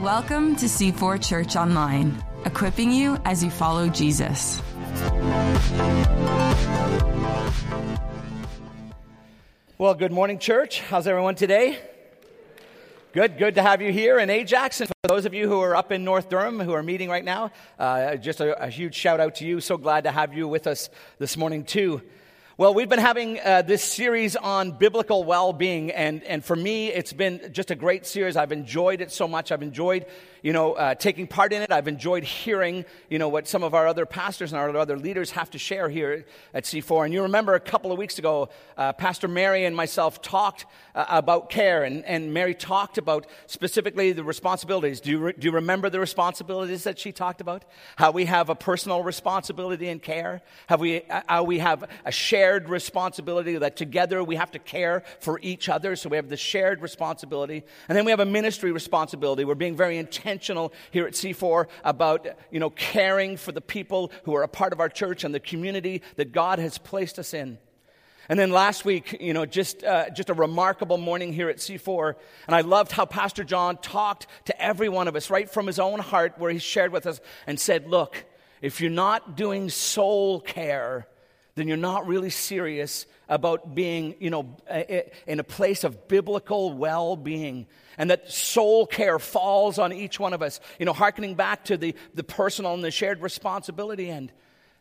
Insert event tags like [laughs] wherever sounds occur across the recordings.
Welcome to C4 Church Online, equipping you as you follow Jesus. Well, good morning, church. How's everyone today? Good, good to have you here in Ajax. And for those of you who are up in North Durham who are meeting right now, uh, just a, a, huge shout out to you. So glad to have you with us this morning, too. Well, we've been having uh, this series on biblical well being, and, and for me, it's been just a great series. I've enjoyed it so much. I've enjoyed you know, uh, taking part in it. I've enjoyed hearing, you know, what some of our other pastors and our other leaders have to share here at C4. And you remember a couple of weeks ago, uh, Pastor Mary and myself talked uh, about care, and, and Mary talked about specifically the responsibilities. Do you, re- do you remember the responsibilities that she talked about? How we have a personal responsibility in care? Have we, uh, how we have a shared responsibility that together we have to care for each other? So we have the shared responsibility. And then we have a ministry responsibility. We're being very intentional intentional here at C4 about, you know, caring for the people who are a part of our church and the community that God has placed us in. And then last week, you know, just, uh, just a remarkable morning here at C4. And I loved how Pastor John talked to every one of us right from his own heart, where he shared with us and said, Look, if you're not doing soul care, then you're not really serious about being, you know, in a place of biblical well being. And that soul care falls on each one of us, you know, hearkening back to the, the personal and the shared responsibility end.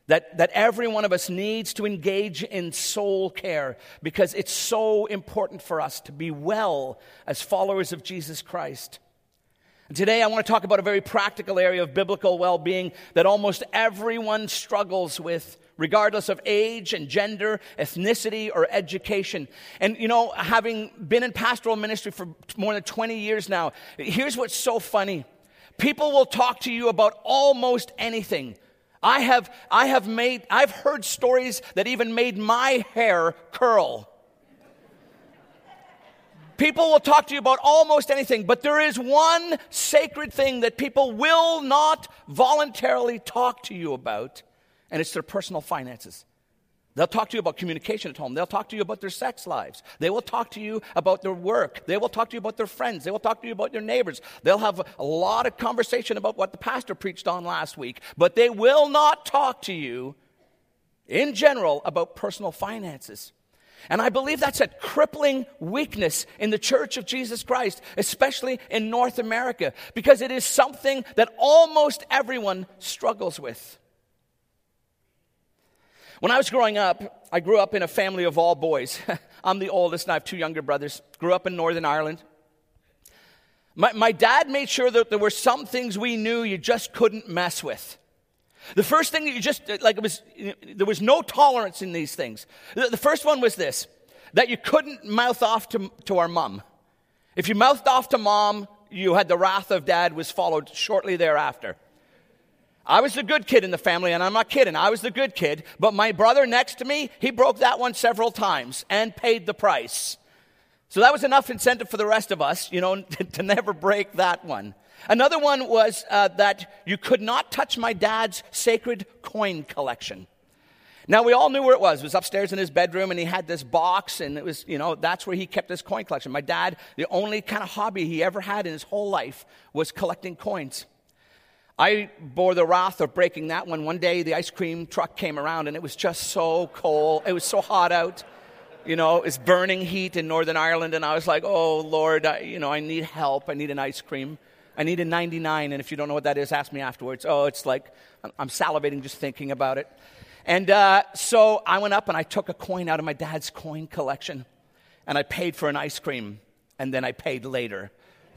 That, that every one of us needs to engage in soul care because it's so important for us to be well as followers of Jesus Christ. And today I want to talk about a very practical area of biblical well being that almost everyone struggles with regardless of age and gender, ethnicity, or education. And you know, having been in pastoral ministry for more than 20 years now, here's what's so funny. People will talk to you about almost anything. I have, I have made, I've heard stories that even made my hair curl. People will talk to you about almost anything, but there is one sacred thing that people will not voluntarily talk to you about, and it's their personal finances. They'll talk to you about communication at home. They'll talk to you about their sex lives. They will talk to you about their work. They will talk to you about their friends. They will talk to you about their neighbors. They'll have a lot of conversation about what the pastor preached on last week, but they will not talk to you in general about personal finances. And I believe that's a crippling weakness in the church of Jesus Christ, especially in North America, because it is something that almost everyone struggles with. When I was growing up, I grew up in a family of all boys. [laughs] I'm the oldest, and I have two younger brothers. Grew up in Northern Ireland. My, my dad made sure that there were some things we knew you just couldn't mess with. The first thing that you just, like, it was, there was no tolerance in these things. The, the first one was this that you couldn't mouth off to, to our mom. If you mouthed off to mom, you had the wrath of dad was followed shortly thereafter. I was the good kid in the family, and I'm not kidding. I was the good kid, but my brother next to me, he broke that one several times and paid the price. So that was enough incentive for the rest of us, you know, [laughs] to, never break that one. Another one was uh, that you could not touch my dad's sacred coin collection. Now, we all knew where it was. It was upstairs in his bedroom, and he had this box, and it was, you know, that's where he kept his coin collection. My dad, the only kind of hobby he ever had in his whole life was collecting coins. I bore the wrath of breaking that one. One day, the ice cream truck came around, and it was just so cold. It was so hot out. You know, it's burning heat in Northern Ireland, and I was like, oh, Lord, I, you know, I need help. I need an ice cream. I need a 99, and if you don't know what that is, ask me afterwards. Oh, it's like, I'm salivating just thinking about it. And uh, so I went up and I took a coin out of my dad's coin collection, and I paid for an ice cream, and then I paid later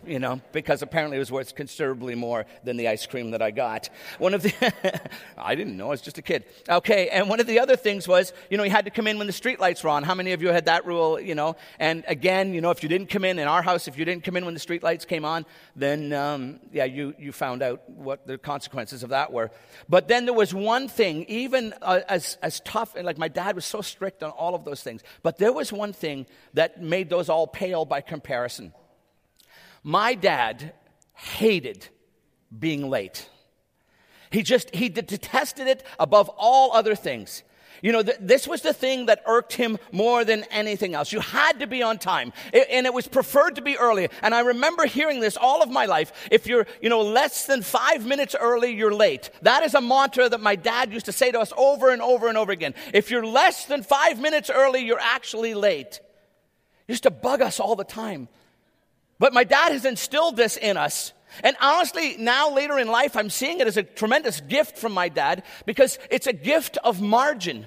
you know, because apparently it was worth considerably more than the ice cream that I got. One of the, [laughs] I didn't know, I was just a kid. Okay, and one of the other things was, you know, you had to come in when the street lights were on. How many of you had that rule, you know? And again, you know, if you didn't come in, in our house, if you didn't come in when the street lights came on, then, um, yeah, you, you found out what the consequences of that were. But then there was one thing, even uh, as, as tough, and like my dad was so strict on all of those things, but there was one thing that made those all pale by comparison. My dad hated being late. He just, he detested it above all other things. You know, th- this was the thing that irked him more than anything else. You had to be on time, it, and it was preferred to be early. And I remember hearing this all of my life. If you're, you know, less than five minutes early, you're late. That is a mantra that my dad used to say to us over and over and over again. If you're less than five minutes early, you're actually late. He used to bug us all the time. But my dad has instilled this in us. And honestly, now later in life, I'm seeing it as a tremendous gift from my dad because it's a gift of margin.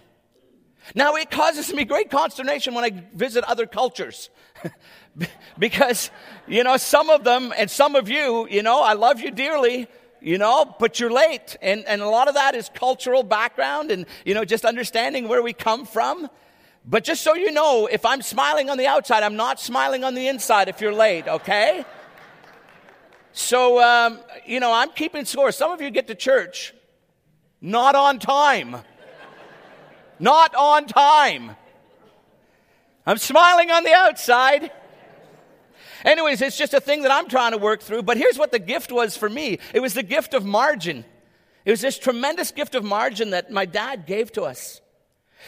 Now, it causes me great consternation when I visit other cultures. [laughs] because, you know, some of them and some of you, you know, I love you dearly, you know, but you're late. And, and a lot of that is cultural background and, you know, just understanding where we come from. But just so you know, if I'm smiling on the outside, I'm not smiling on the inside if you're late, okay? So, um, you know, I'm keeping score. Some of you get to church not on time not on time. I'm smiling on the outside. Anyways, it's just a thing that I'm trying to work through. But here's what the gift was for me it was the gift of margin. It was this tremendous gift of margin that my dad gave to us.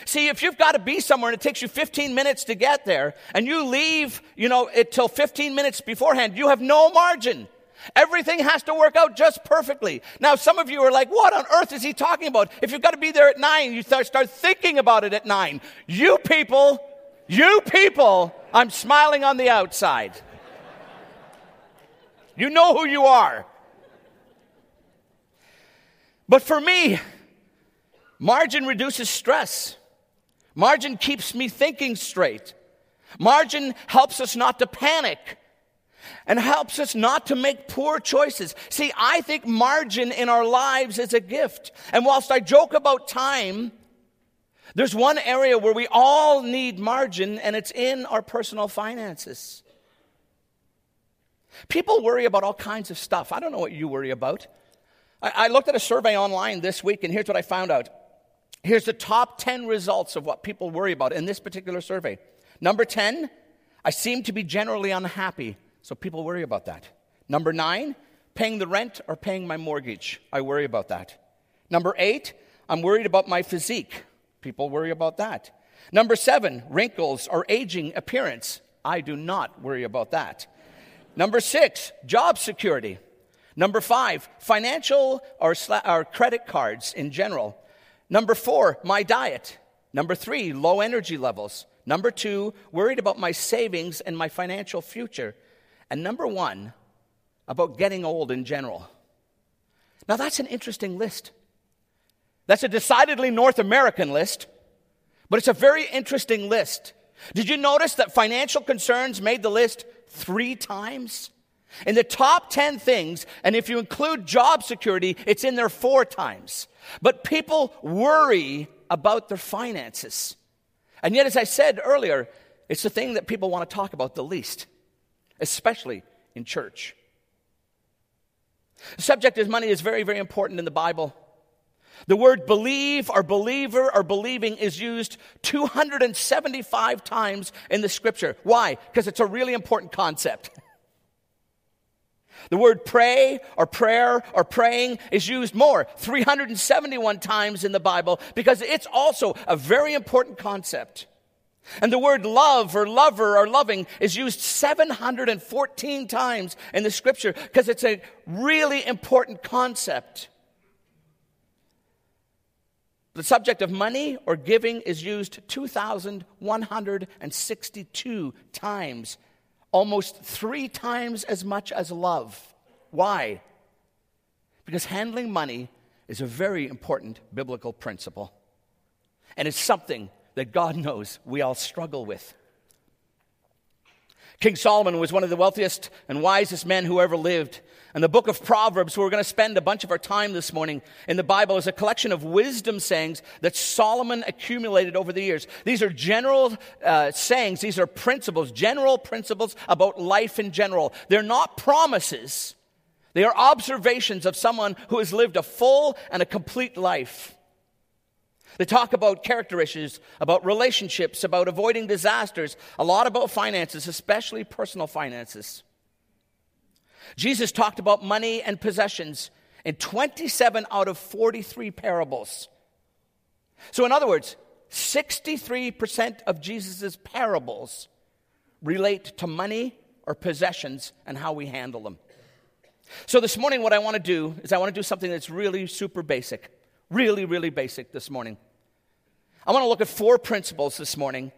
See, if you've got to be somewhere and it takes you 15 minutes to get there, and you leave, you know, it till 15 minutes beforehand, you have no margin. Everything has to work out just perfectly. Now, some of you are like, what on earth is he talking about? If you've got to be there at nine, you start, start thinking about it at nine. You people, you people, I'm smiling on the outside. You know who you are. But for me, margin reduces stress. Margin keeps me thinking straight. Margin helps us not to panic and helps us not to make poor choices. See, I think margin in our lives is a gift. And whilst I joke about time, there's one area where we all need margin, and it's in our personal finances. People worry about all kinds of stuff. I don't know what you worry about. I, I looked at a survey online this week, and here's what I found out. Here's the top 10 results of what people worry about in this particular survey. Number 10, I seem to be generally unhappy. So people worry about that. Number nine, paying the rent or paying my mortgage. I worry about that. Number eight, I'm worried about my physique. People worry about that. Number seven, wrinkles or aging appearance. I do not worry about that. Number six, job security. Number five, financial or, sla- or credit cards in general. Number four, my diet. Number three, low energy levels. Number two, worried about my savings and my financial future. And number one, about getting old in general. Now, that's an interesting list. That's a decidedly North American list, but it's a very interesting list. Did you notice that financial concerns made the list three times? In the top 10 things, and if you include job security, it's in there four times. But people worry about their finances. And yet, as I said earlier, it's the thing that people want to talk about the least especially in church. The subject of money is very, very important in the Bible. The word believe or believer or believing is used 275 times in the scripture. Why? Because it's a really important concept. [laughs] The word pray or prayer or praying is used more, 371 times in the Bible, because it's also a very important concept. And the word love or lover or loving is used 714 times in the scripture because it's a really important concept. The subject of money or giving is used 2,162 times, almost three times as much as love. Why? Because handling money is a very important biblical principle. And it's something that God knows we all struggle with. King Solomon was one of the wealthiest and wisest men who ever lived. And the book of Proverbs, we're going to spend a bunch of our time this morning in the Bible, is a collection of wisdom sayings that Solomon accumulated over the years. These are general uh, sayings, these are principles, general principles about life in general. They're not promises, they are observations of someone who has lived a full and a complete life. They talk about character issues, about relationships, about avoiding disasters, a lot about finances, especially personal finances. Jesus talked about money and possessions in 27 out of 43 parables. So, in other words, 63% of Jesus' parables relate to money or possessions and how we handle them. So, this morning, what I want to do is I want to do something that's really super basic. Really, really basic this morning. I want to look at four principles this morning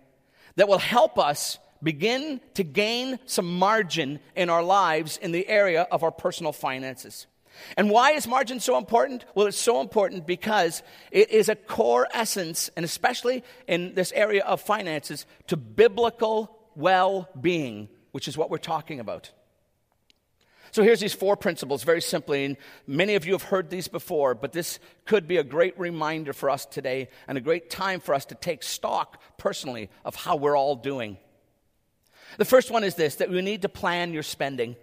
that will help us begin to gain some margin in our lives in the area of our personal finances. And why is margin so important? Well, it's so important because it is a core essence, and especially in this area of finances, to biblical well being, which is what we're talking about. So here's these four principles very simply, and many of you have heard these before, but this could be a great reminder for us today and a great time for us to take stock personally of how we're all doing. The first one is this that we need to plan your spending.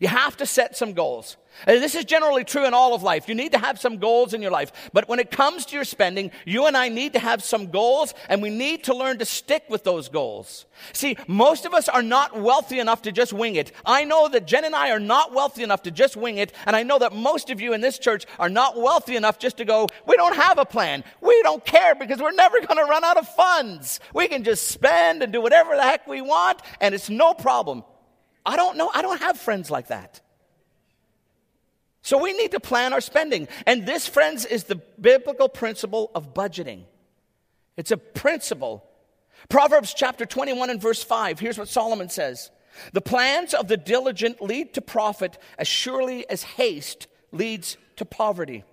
You have to set some goals. And this is generally true in all of life. You need to have some goals in your life. But when it comes to your spending, you and I need to have some goals and we need to learn to stick with those goals. See, most of us are not wealthy enough to just wing it. I know that Jen and I are not wealthy enough to just wing it. And I know that most of you in this church are not wealthy enough just to go, we don't have a plan. We don't care because we're never [laughs] going to run out of funds. We can just spend and do whatever the heck we want and it's no problem. I don't know. I don't have friends like that. So we need to plan our spending. And this, friends, is the biblical principle of budgeting. It's a principle. Proverbs chapter 21 and verse 5. Here's what Solomon says The plans of the diligent lead to profit as surely as haste leads to poverty.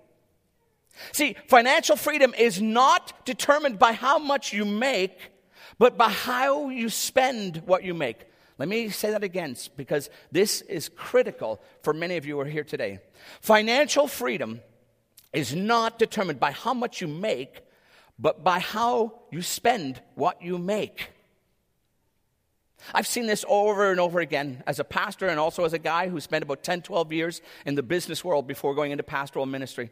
See, financial freedom is not determined by how much you make, but by how you spend what you make. Let me say that again because this is critical for many of you who are here today. Financial freedom is not determined by how much you make, but by how you spend what you make. I've seen this over and over again as a pastor and also as a guy who spent about 10, 12 years in the business world before going into pastoral ministry.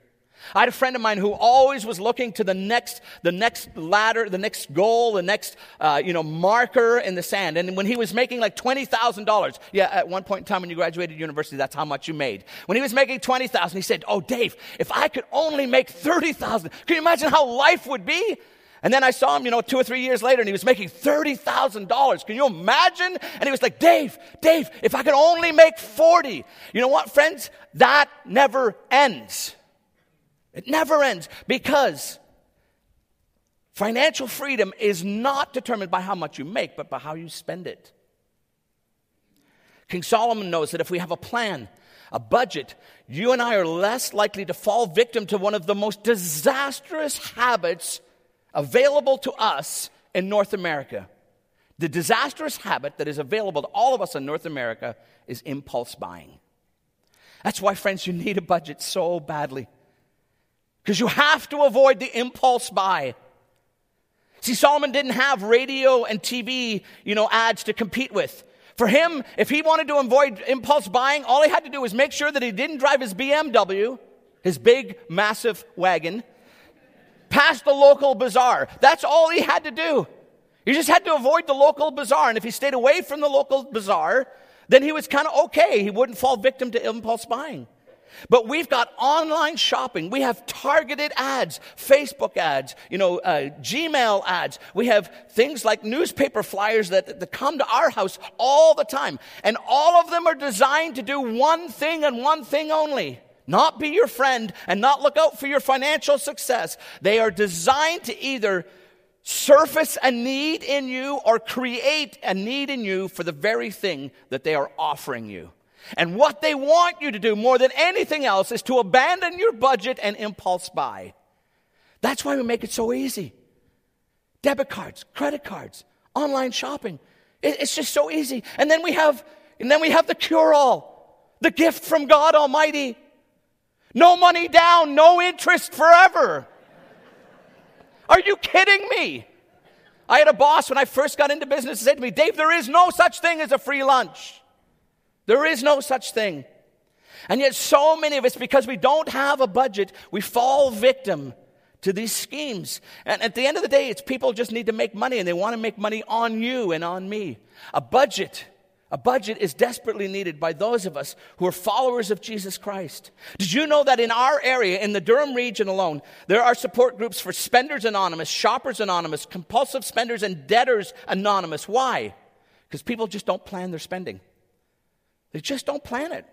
I had a friend of mine who always was looking to the next, the next ladder, the next goal, the next, uh, you know, marker in the sand. And when he was making like $20,000, yeah, at one point in time when you graduated university, that's how much you made. When he was making 20,000, he said, oh, Dave, if I could only make 30,000, can you imagine how life would be? And then I saw him, you know, two or three years later, and he was making $30,000. Can you imagine? And he was like, Dave, Dave, if I could only make 40. You know what, friends? That never ends. It never ends because financial freedom is not determined by how much you make, but by how you spend it. King Solomon knows that if we have a plan, a budget, you and I are less likely to fall victim to one of the most disastrous habits available to us in North America. The disastrous habit that is available to all of us in North America is impulse buying. That's why, friends, you need a budget so badly because you have to avoid the impulse buy. See, Solomon didn't have radio and TV, you know, ads to compete with. For him, if he wanted to avoid impulse buying, all he had to do was make sure that he didn't drive his BMW, his big, massive wagon, past the local bazaar. That's all he had to do. He just had to avoid the local bazaar. And if he stayed away from the local bazaar, then he was kind of okay. He wouldn't fall victim to impulse buying. But we've got online shopping. We have targeted ads, Facebook ads, you know, uh, Gmail ads. We have things like newspaper flyers that, that come to our house all the time. And all of them are designed to do one thing and one thing only. Not be your friend and not look out for your financial success. They are designed to either surface a need in you or create a need in you for the very thing that they are offering you. And what they want you to do more than anything else is to abandon your budget and impulse buy. That's why we make it so easy. Debit cards, credit cards, online shopping. It's just so easy. And then we have, and then we have the cure all, the gift from God Almighty. No money down, no interest forever. Are you kidding me? I had a boss when I first got into business said to me, Dave, there is no such thing as a free lunch. There is no such thing. And yet, so many of us, because we don't have a budget, we fall victim to these schemes. And at the end of the day, it's people just need to make money and they want to make money on you and on me. A budget A budget is desperately needed by those of us who are followers of Jesus Christ. Did you know that in our area, in the Durham region alone, there are support groups for Spenders Anonymous, Shoppers Anonymous, Compulsive Spenders, and Debtors Anonymous? Why? Because people just don't plan their spending. They just don't plan it.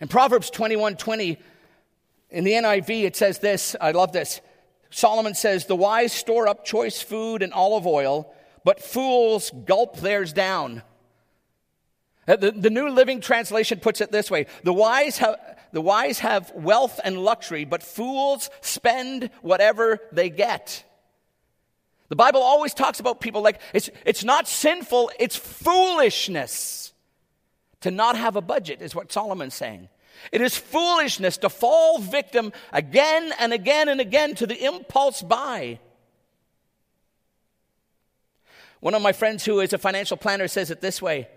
In Proverbs 21 20, in the NIV, it says this I love this. Solomon says, The wise store up choice food and olive oil but fools gulp theirs down. Uh, the, the, New Living Translation puts it this way the wise, have, the wise have wealth and luxury, but fools spend whatever they get. The Bible always talks about people like it's, it's not sinful, it's foolishness to not have a budget, is what Solomon's saying. It is foolishness to fall victim again and again and again to the impulse buy. One of my friends who is a financial planner says it this way.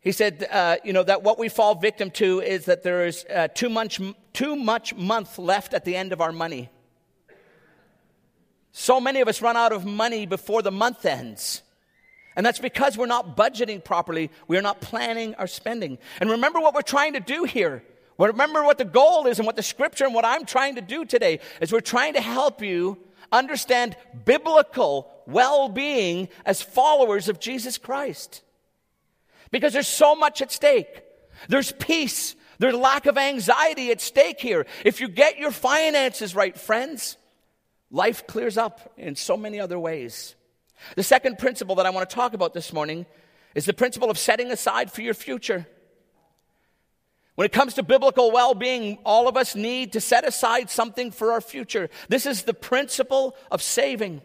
He said, uh, you know, that what we fall victim to is that there is uh, too, much, too much month left at the end of our money. So many of us run out of money before the month ends. And that's because we're not budgeting properly. We're not planning our spending. And remember what we're trying to do here. Remember what the goal is and what the scripture and what I'm trying to do today is we're trying to help you understand biblical well being as followers of Jesus Christ. Because there's so much at stake. There's peace, there's lack of anxiety at stake here. If you get your finances right, friends, life clears up in so many other ways. The second principle that I want to talk about this morning is the principle of setting aside for your future. When it comes to biblical well being, all of us need to set aside something for our future. This is the principle of saving.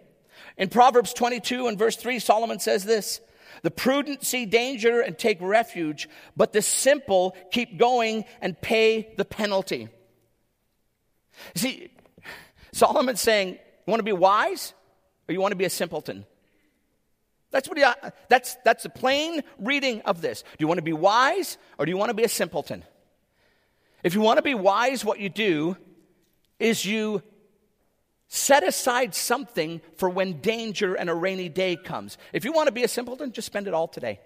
In Proverbs 22 and verse 3, Solomon says this The prudent see danger and take refuge, but the simple keep going and pay the penalty. See, Solomon's saying, You want to be wise or you want to be a simpleton? That's what he, uh, that's, that's the plain reading of this. Do you want to be wise or do you want to be a simpleton? If you want to be wise, what you do is you set aside something for when danger and a rainy day comes. If you want to be a simpleton, just spend it all today.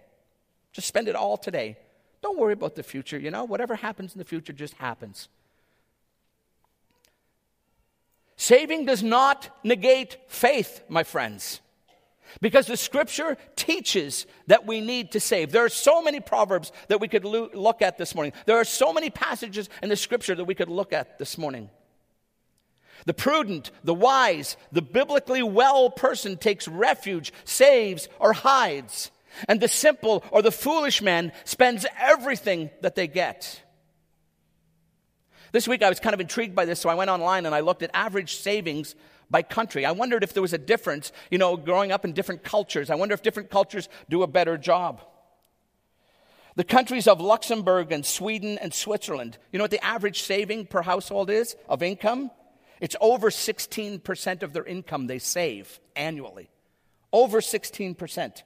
Just spend it all today. Don't worry about the future, you know, whatever happens in the future just happens. Saving does not negate faith, my friends. Because the scripture teaches that we need to save. There are so many proverbs that we could look at this morning. There are so many passages in the scripture that we could look at this morning. The prudent, the wise, the biblically well person takes refuge, saves, or hides. And the simple or the foolish man spends everything that they get. This week I was kind of intrigued by this, so I went online and I looked at average savings by country. I wondered if there was a difference, you know, growing up in different cultures. I wonder if different cultures do a better job. The countries of Luxembourg and Sweden and Switzerland, you know what the average saving per household is of income? It's over 16% of their income they save annually. Over 16%.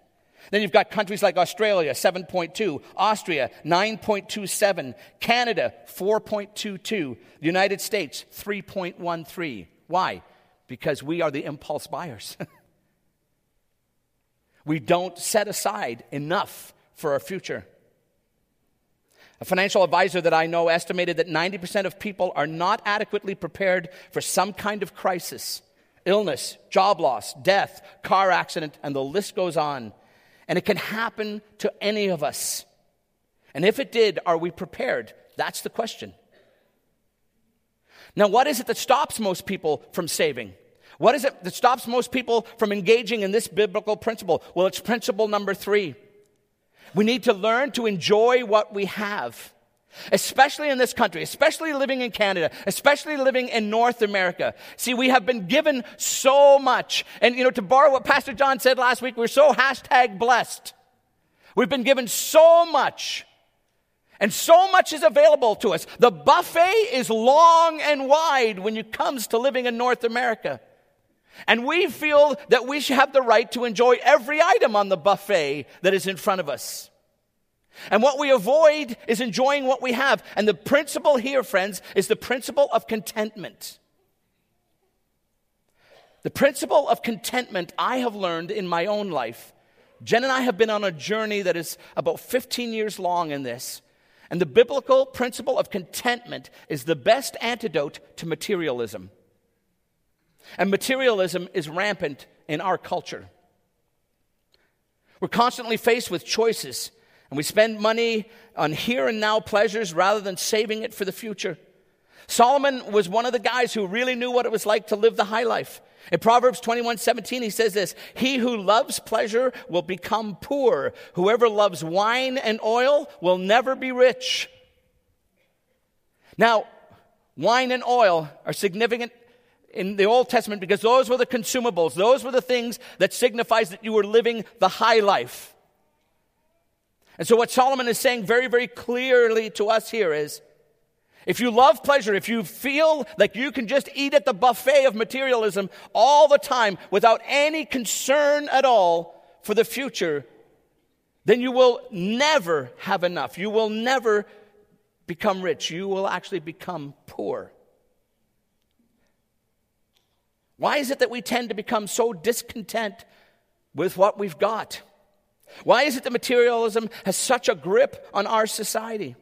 Then you've got countries like Australia, 7.2, Austria, 9.27, Canada, 4.22, the United States, 3.13. Why? Because we are the impulse buyers. [laughs] we don't set aside enough for our future. A financial advisor that I know estimated that 90% of people are not adequately prepared for some kind of crisis illness, job loss, death, car accident, and the list goes on. And it can happen to any of us. And if it did, are we prepared? That's the question. Now, what is it that stops most people from saving? What is it that stops most people from engaging in this biblical principle? Well, it's principle number three we need to learn to enjoy what we have. Especially in this country, especially living in Canada, especially living in North America. See, we have been given so much. And, you know, to borrow what Pastor John said last week, we're so hashtag blessed. We've been given so much. And so much is available to us. The buffet is long and wide when it comes to living in North America. And we feel that we should have the right to enjoy every item on the buffet that is in front of us. And what we avoid is enjoying what we have. And the principle here, friends, is the principle of contentment. The principle of contentment I have learned in my own life Jen and I have been on a journey that is about 15 years long in this. And the biblical principle of contentment is the best antidote to materialism. And materialism is rampant in our culture. We're constantly faced with choices, and we spend money on here and now pleasures rather than saving it for the future. Solomon was one of the guys who really knew what it was like to live the high life. In Proverbs 21 17, he says this He who loves pleasure will become poor. Whoever loves wine and oil will never be rich. Now, wine and oil are significant in the Old Testament because those were the consumables. Those were the things that signifies that you were living the high life. And so what Solomon is saying very, very clearly to us here is if you love pleasure, if you feel like you can just eat at the buffet of materialism all the time without any concern at all for the future, then you will never have enough. You will never become rich. You will actually become poor. Why is it that we tend to become so discontent with what we've got? Why is it that materialism has such a grip on our society?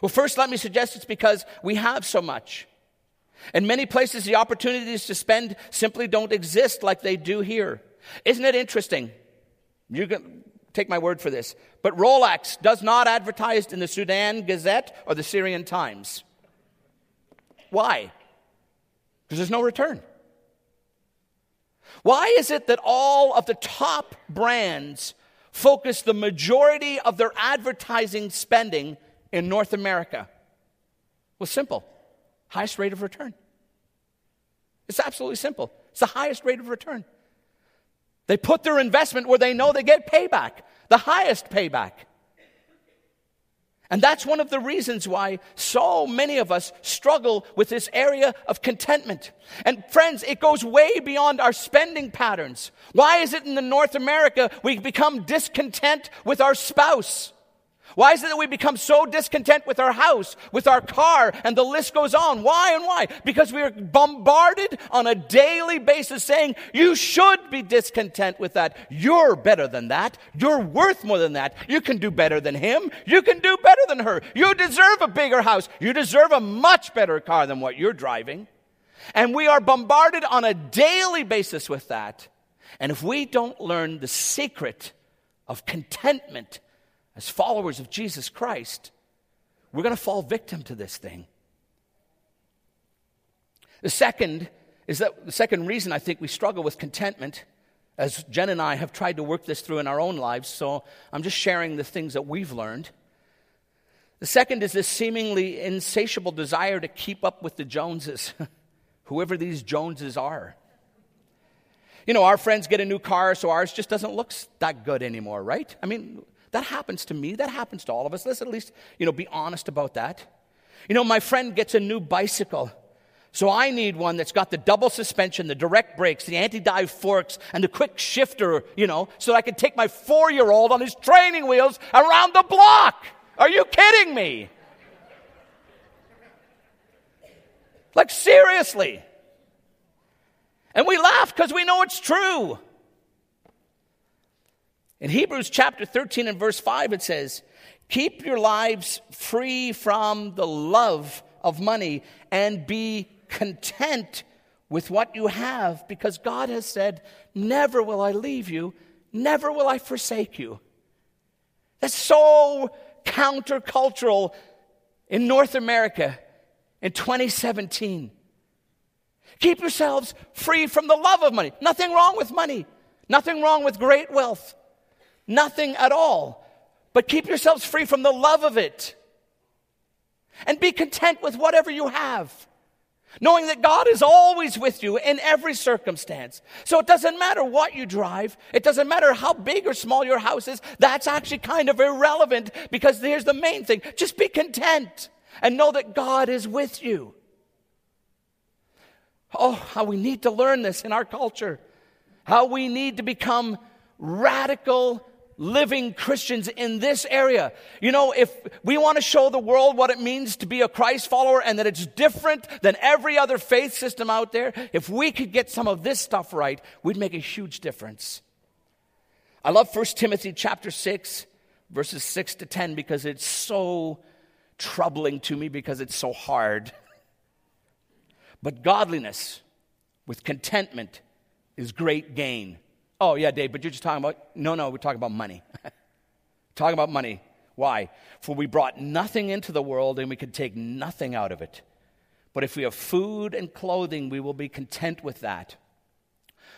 Well, first, let me suggest it's because we have so much. In many places, the opportunities to spend simply don't exist like they do here. Isn't it interesting? You can take my word for this. But Rolex does not advertise in the Sudan Gazette or the Syrian Times. Why? Because there's no return. Why is it that all of the top brands focus the majority of their advertising spending in North America? was simple highest rate of return. It's absolutely simple. It's the highest rate of return. They put their investment where they know they get payback, the highest payback. And that's one of the reasons why so many of us struggle with this area of contentment. And friends, it goes way beyond our spending patterns. Why is it in the North America we become discontent with our spouse? Why is it that we become so discontent with our house, with our car, and the list goes on? Why and why? Because we are bombarded on a daily basis saying, you should be discontent with that. You're better than that. You're worth more than that. You can do better than him. You can do better than her. You deserve a bigger house. You deserve a much better car than what you're driving. And we are bombarded on a daily basis with that. And if we don't learn the secret of contentment, as followers of Jesus Christ, we're going to fall victim to this thing. The second is that the second reason I think we struggle with contentment, as Jen and I have tried to work this through in our own lives, so I'm just sharing the things that we've learned. The second is this seemingly insatiable desire to keep up with the Joneses, [laughs] whoever these Joneses are. You know, our friends get a new car, so ours just doesn't look that good anymore, right? I mean, that happens to me. That happens to all of us. Let's at least, you know, be honest about that. You know, my friend gets a new bicycle. So I need one that's got the double suspension, the direct brakes, the anti-dive forks, and the quick shifter, you know, so I can take my four-year-old on his training wheels around the block. Are you kidding me? Like seriously. And we laugh because we know it's true. In Hebrews chapter 13 and verse 5, it says, Keep your lives free from the love of money and be content with what you have because God has said, Never will I leave you, never will I forsake you. That's so countercultural in North America in 2017. Keep yourselves free from the love of money. Nothing wrong with money, nothing wrong with great wealth. Nothing at all. But keep yourselves free from the love of it. And be content with whatever you have. Knowing that God is always with you in every circumstance. So it doesn't matter what you drive. It doesn't matter how big or small your house is. That's actually kind of irrelevant because here's the main thing. Just be content and know that God is with you. Oh, how we need to learn this in our culture. How we need to become radical living Christians in this area. You know, if we want to show the world what it means to be a Christ follower and that it's different than every other faith system out there, if we could get some of this stuff right, we'd make a huge difference. I love 1 Timothy chapter 6, verses 6 to 10, because it's so troubling to me because it's so hard. But godliness with contentment is great gain. Oh, yeah, Dave, but you're just talking about, no, no, we're talking about money. [laughs] talking about money. Why? For we brought nothing into the world and we can take nothing out of it. But if we have food and clothing, we will be content with that.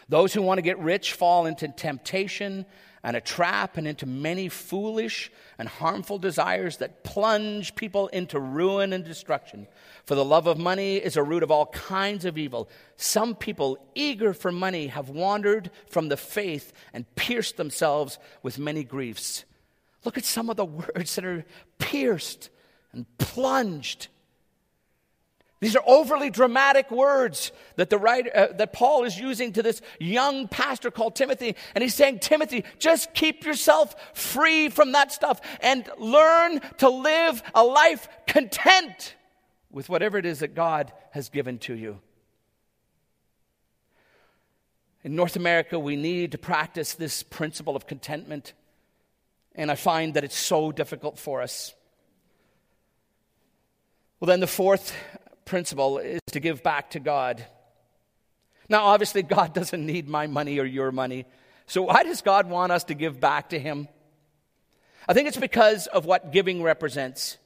Those who want to get rich fall into temptation and a trap and into many foolish and harmful desires that plunge people into ruin and destruction. For the love of money is a root of all kinds of evil. Some people, eager for money, have wandered from the faith and pierced themselves with many griefs. Look at some of the [laughs] words that are pierced and plunged these are overly dramatic words that, the writer, uh, that Paul is using to this young pastor called Timothy. And he's saying, Timothy, just keep yourself free from that stuff and learn to live a life content with whatever it is that God has given to you. In North America, we need to practice this principle of contentment. And I find that it's so difficult for us. Well, then the fourth principle is to give back to God. Now, obviously, God [laughs] doesn't need my money or your money. So, why does God want us to give back to Him? I think it's because of what giving represents.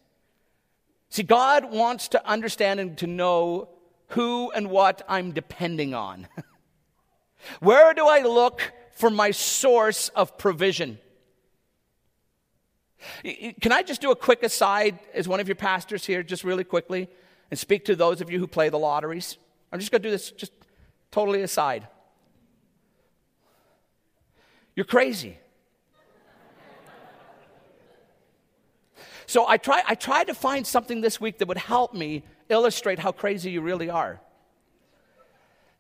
See, God wants to understand and to know who and what I'm depending on. [laughs] Where do I look for my source of provision? Can I just do a quick aside as one of your pastors here, just really quickly? And speak to those of you who play the lotteries. I'm just going to do this just totally aside. You're crazy. so I, try, I tried to find something this week that would help me illustrate how crazy you really are.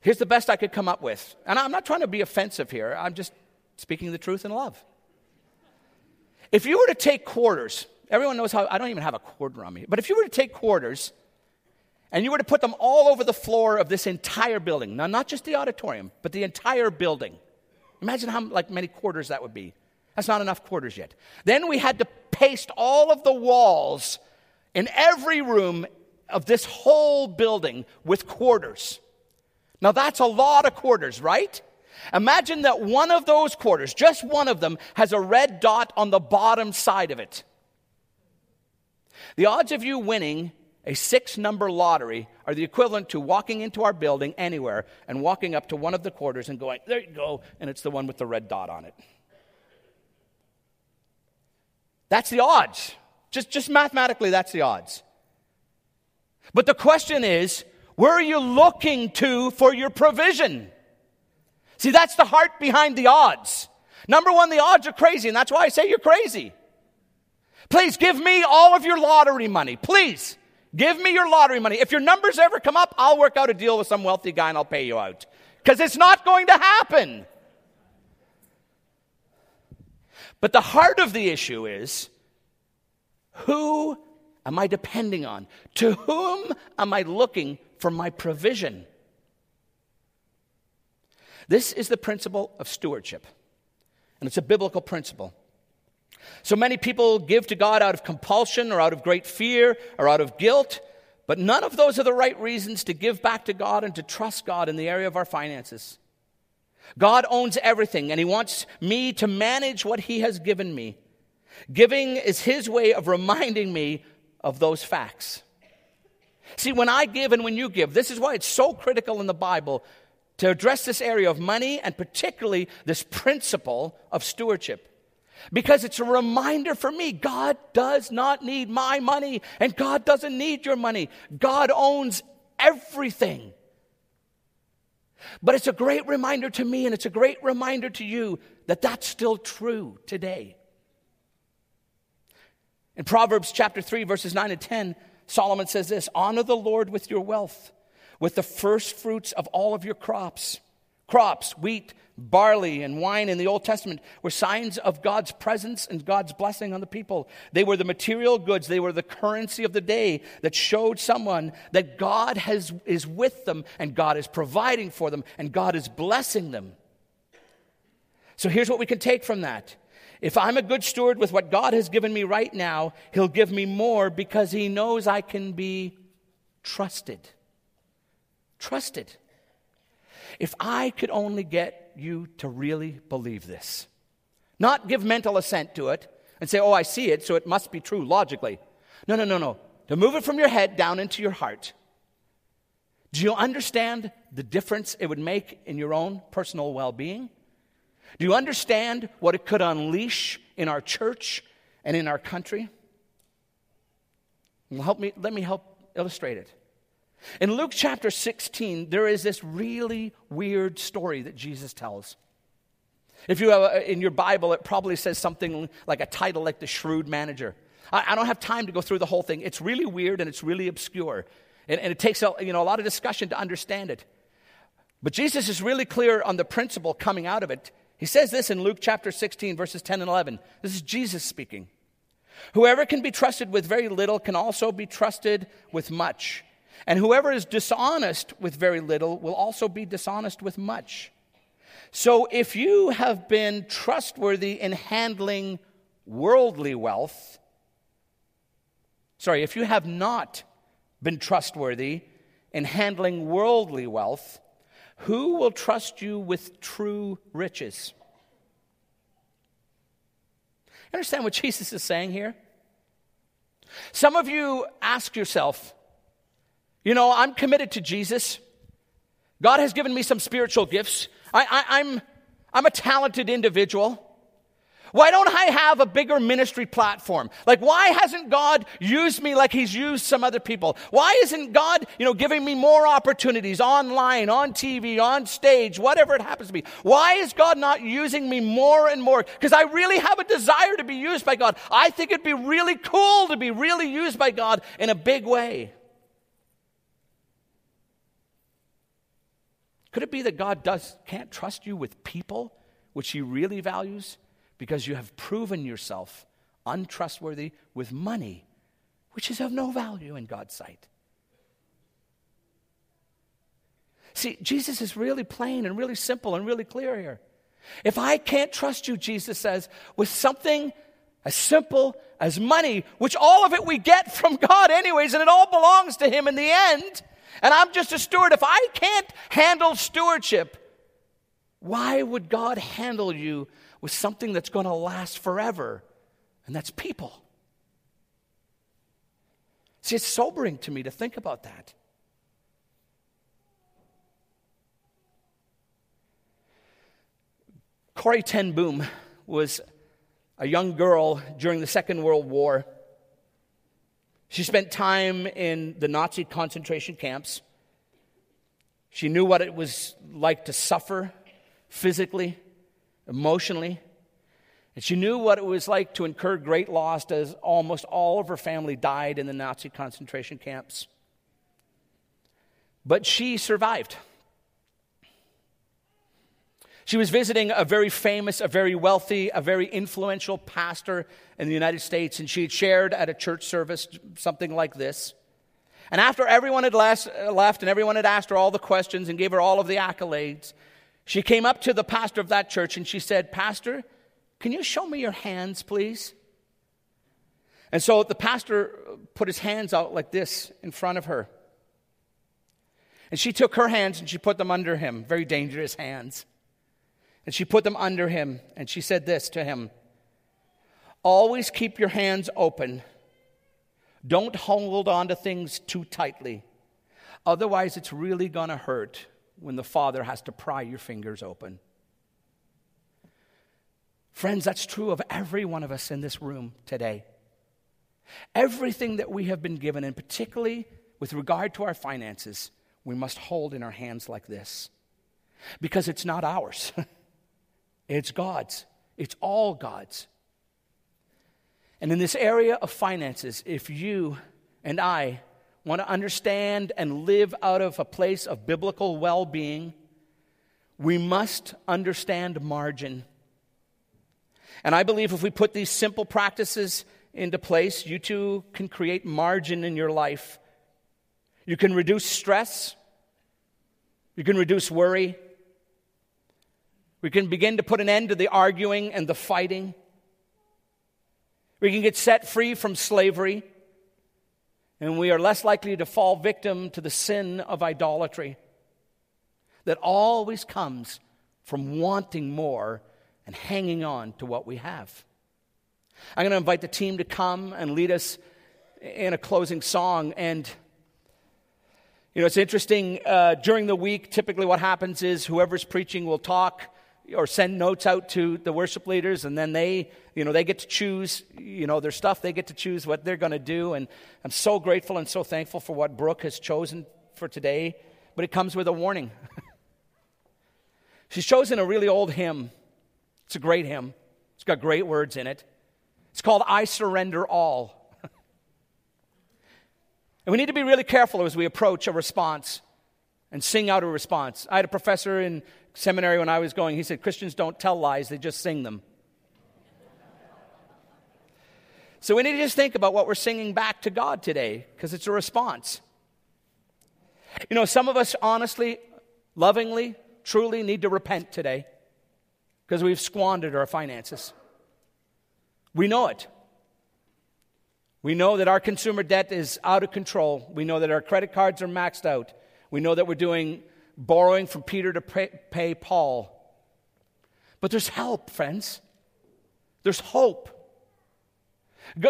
Here's the best I could come up with. And I'm not trying to be offensive here, I'm just speaking the truth in love. If you were to take quarters, everyone knows how, I don't even have a quarter on me, but if you were to take quarters and you were to put them all over the floor of this entire building, now not just the auditorium, but the entire building, imagine how like many quarters that would be. That's not enough quarters yet. Then we had to paste all of the walls in every room of this whole building with quarters. Now that's a lot of quarters, right? Imagine that one of those quarters, just one of them, has a red dot on the bottom side of it. The odds of you winning a six number lottery are the equivalent to walking into our building anywhere and walking up to one of the quarters and going, there you go, and it's the one with the red dot on it. That's the odds. Just, just mathematically, that's the odds. But the question is, where are you looking to for your provision? See, that's the heart behind the odds. Number one, the odds are crazy, and that's why I say you're crazy. Please give me all of your lottery money. Please. Give me your lottery money. If your numbers ever come up, I'll work out a deal with some wealthy guy and I'll pay you out. Because it's not going to happen. But the heart of the issue is who am I depending on? To whom am I looking for my provision? This is the principle of stewardship, and it's a biblical principle. So many people give to God out of compulsion or out of great fear or out of guilt, but none of those are the right reasons to give back to God and to trust God in the area of our finances. God owns everything, and He wants me to manage what He has given me. Giving is His way of reminding me of those facts. See, when I give and when you give, this is why it's so critical in the Bible to address this area of money and particularly this principle of stewardship. Because it's a reminder for me God does not need my money, and God doesn't need your money. God owns everything. But it's a great reminder to me, and it's a great reminder to you that that's still true today. In Proverbs chapter 3, verses 9 and 10, Solomon says this Honor the Lord with your wealth, with the first fruits of all of your crops. Crops, wheat, barley and wine in the Old Testament were signs of God's presence and God's blessing on the people. They were the material goods, they were the currency of the day that showed someone that God has, is with them and God is providing for them and God is blessing them. So here's what we can take from that. If I'm a good steward with what God has given me right now, He'll give me more because He knows I can be trusted. Trusted. If I could only get you to really believe this, not give mental assent to it and say, oh, I see it, so it must be true logically. No, no, no, no. To move it from your head down into your heart. Do you understand the difference it would make in your own personal well being? Do you understand what it could unleash in our church and in our country? Help me, let me help illustrate it. In Luke chapter 16, there is this really weird story that Jesus tells. If you have a, in your Bible, it probably says something like a title like the shrewd manager. I, I don't have time to go through the whole thing. It's really weird and it's really obscure. And, and it takes a, you know, a lot of discussion to understand it. But Jesus is really clear on the principle coming out of it. He says this in Luke chapter 16, verses 10 and 11. This is Jesus speaking. Whoever can be trusted with very little can also be trusted with much. And whoever is dishonest with very little will also be dishonest with much. So if you have been trustworthy in handling worldly wealth, sorry, if you have not been trustworthy in handling worldly wealth, who will trust you with true riches? Understand what [laughs] Jesus is saying here? Some of you ask yourself, you know, I'm committed to Jesus. God has given me some spiritual gifts. I, am I'm, I'm a talented individual. Why don't I have a bigger ministry platform? Like, why hasn't God used me like He's used some other people? Why isn't God, you know, giving me more opportunities online, on TV, on stage, whatever it happens to be? Why is God not using me more and more? Because I really have a desire to be used by God. I think it'd be really cool to be really used by God in a big way. Could it be that God does, can't trust you with people, which He really values? because you have proven yourself untrustworthy with money, which is of no value in God's sight. See, Jesus is really plain and really simple and really clear here. If I can't trust you, Jesus says, with something as simple as money, which all of it we get from God, anyways, and it all belongs to Him in the end, and I'm just a steward, if I can't handle stewardship, why would God handle you with something that's going to last forever, and that's people. See, it's sobering to me to think about that. Corrie Ten Boom was a young girl during the Second World War. She spent time in the Nazi concentration camps. She knew what it was like to suffer physically emotionally. And she knew what it was like to incur great loss as almost all of her family died in the Nazi concentration camps. But she survived. She was visiting a very famous, a very wealthy, a very influential pastor in the United States, and she had shared at a church service something like this. And after everyone had left and everyone had asked her all the questions and gave her all of the accolades, she came up to the pastor of that church and she said, Pastor, can you show me your hands, please? And so the pastor put his hands out like this in front of her. And she took her hands and she put them under him, very dangerous hands. And she put them under him and she said this to him Always keep your hands open. Don't hold on to things too tightly. Otherwise, it's really going to hurt when the Father has to pry your fingers open. Friends, that's true of every one of us in this room today. Everything that we have been given, and particularly with regard to our finances, we must hold in our hands like this. Because it's not ours, [laughs] it's God's. It's all God's. And in this area of finances, if you and I want to understand and live out of a place of biblical well being, we must understand margin. And I believe if we put these simple practices into place, you too can create margin in your life. You can reduce stress, you can reduce worry, We can begin to put an end to the arguing and the fighting. We can get set free from slavery. And we are less likely to fall victim to the sin of idolatry that always comes from wanting more and hanging on to what we have. I'm going to invite the team to come and lead us in a closing song. And, you know, it's interesting. Uh, during the week, typically what happens is whoever's preaching will talk or send notes out to the worship leaders, and then they, you know, they get to choose, you know, their stuff. They get to choose what they're going to do. And I'm so grateful and so thankful for what Brooke has chosen for today. But it comes with a warning. [laughs] She's chosen a really old hymn. It's a great hymn. It's got great words in it. It's called I Surrender All. [laughs] and we need to be really careful as we approach a response and sing out a response. I had a professor in seminary when I was going, he said, Christians don't tell lies, they just sing them. So we need to just think about what we're singing back to God today, because it's a response. You know, some of us honestly, lovingly, truly need to repent today because we've squandered our finances. We know it. We know that our consumer debt is out of control. We know that our credit cards are maxed out. We know that we're doing borrowing from Peter to pay, Paul. But there's help, friends. There's hope.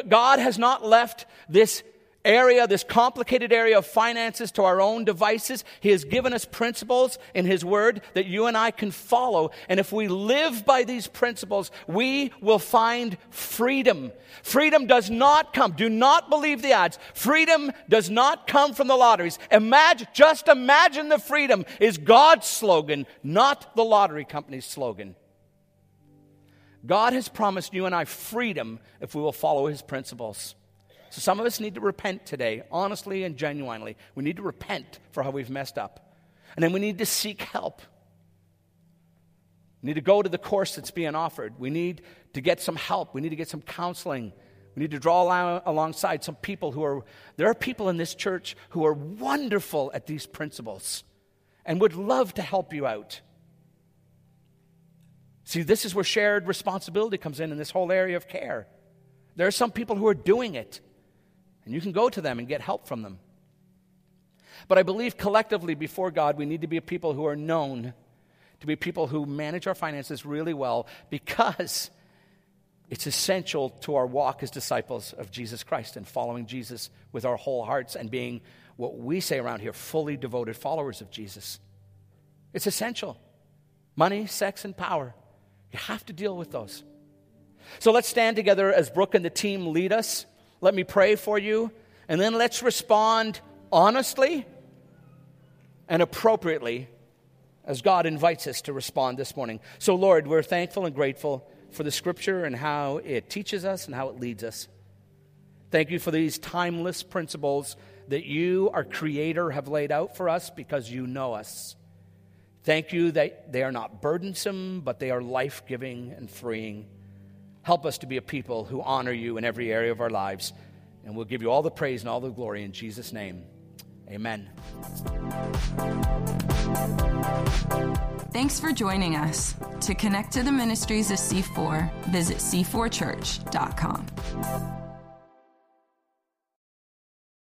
God has not left this area, this complicated area of finances to our own devices. He has given us principles in His Word that you and I can follow. And if we live by these principles, we will find freedom. Freedom does not come, do not believe the odds. Freedom does not come from the lotteries. Imagine, just imagine the freedom is God's slogan, not the lottery company's slogan. God has promised you and I freedom if we will follow His principles. So some of us need to repent today, honestly and genuinely. We need to repent for how we've messed up. And then we need to seek help. We need to go to the course that's being offered. We need to get some help. We need to get some counseling. We need to draw along, alongside some people who are, there are people in this church who are wonderful at these principles and would love to help you out. See, this is where shared responsibility comes in in this whole area of care. There are some people who are doing it. And you can go to them and get help from them. But I believe collectively before God, we need to be people who are known to be people who manage our finances really well because it's essential to our walk as disciples of Jesus Christ and following Jesus with our whole hearts and being what we say around here fully devoted followers of Jesus. It's essential. Money, sex, and power. You have to deal with those. So let's stand together as Brooke and the team lead us. Let me pray for you, and then let's respond honestly and appropriately as God invites us to respond this morning. So, Lord, we're thankful and grateful for the scripture and how it teaches us and how it leads us. Thank you for these timeless principles that you, our Creator, have laid out for us because you know us. Thank you that they are not burdensome, but they are life giving and freeing. Help us to be a people who honor you in every area of our lives. And we'll give you all the praise and all the glory in Jesus' name. Amen. Thanks for joining us. To connect to the ministries of C4, visit c4church.com.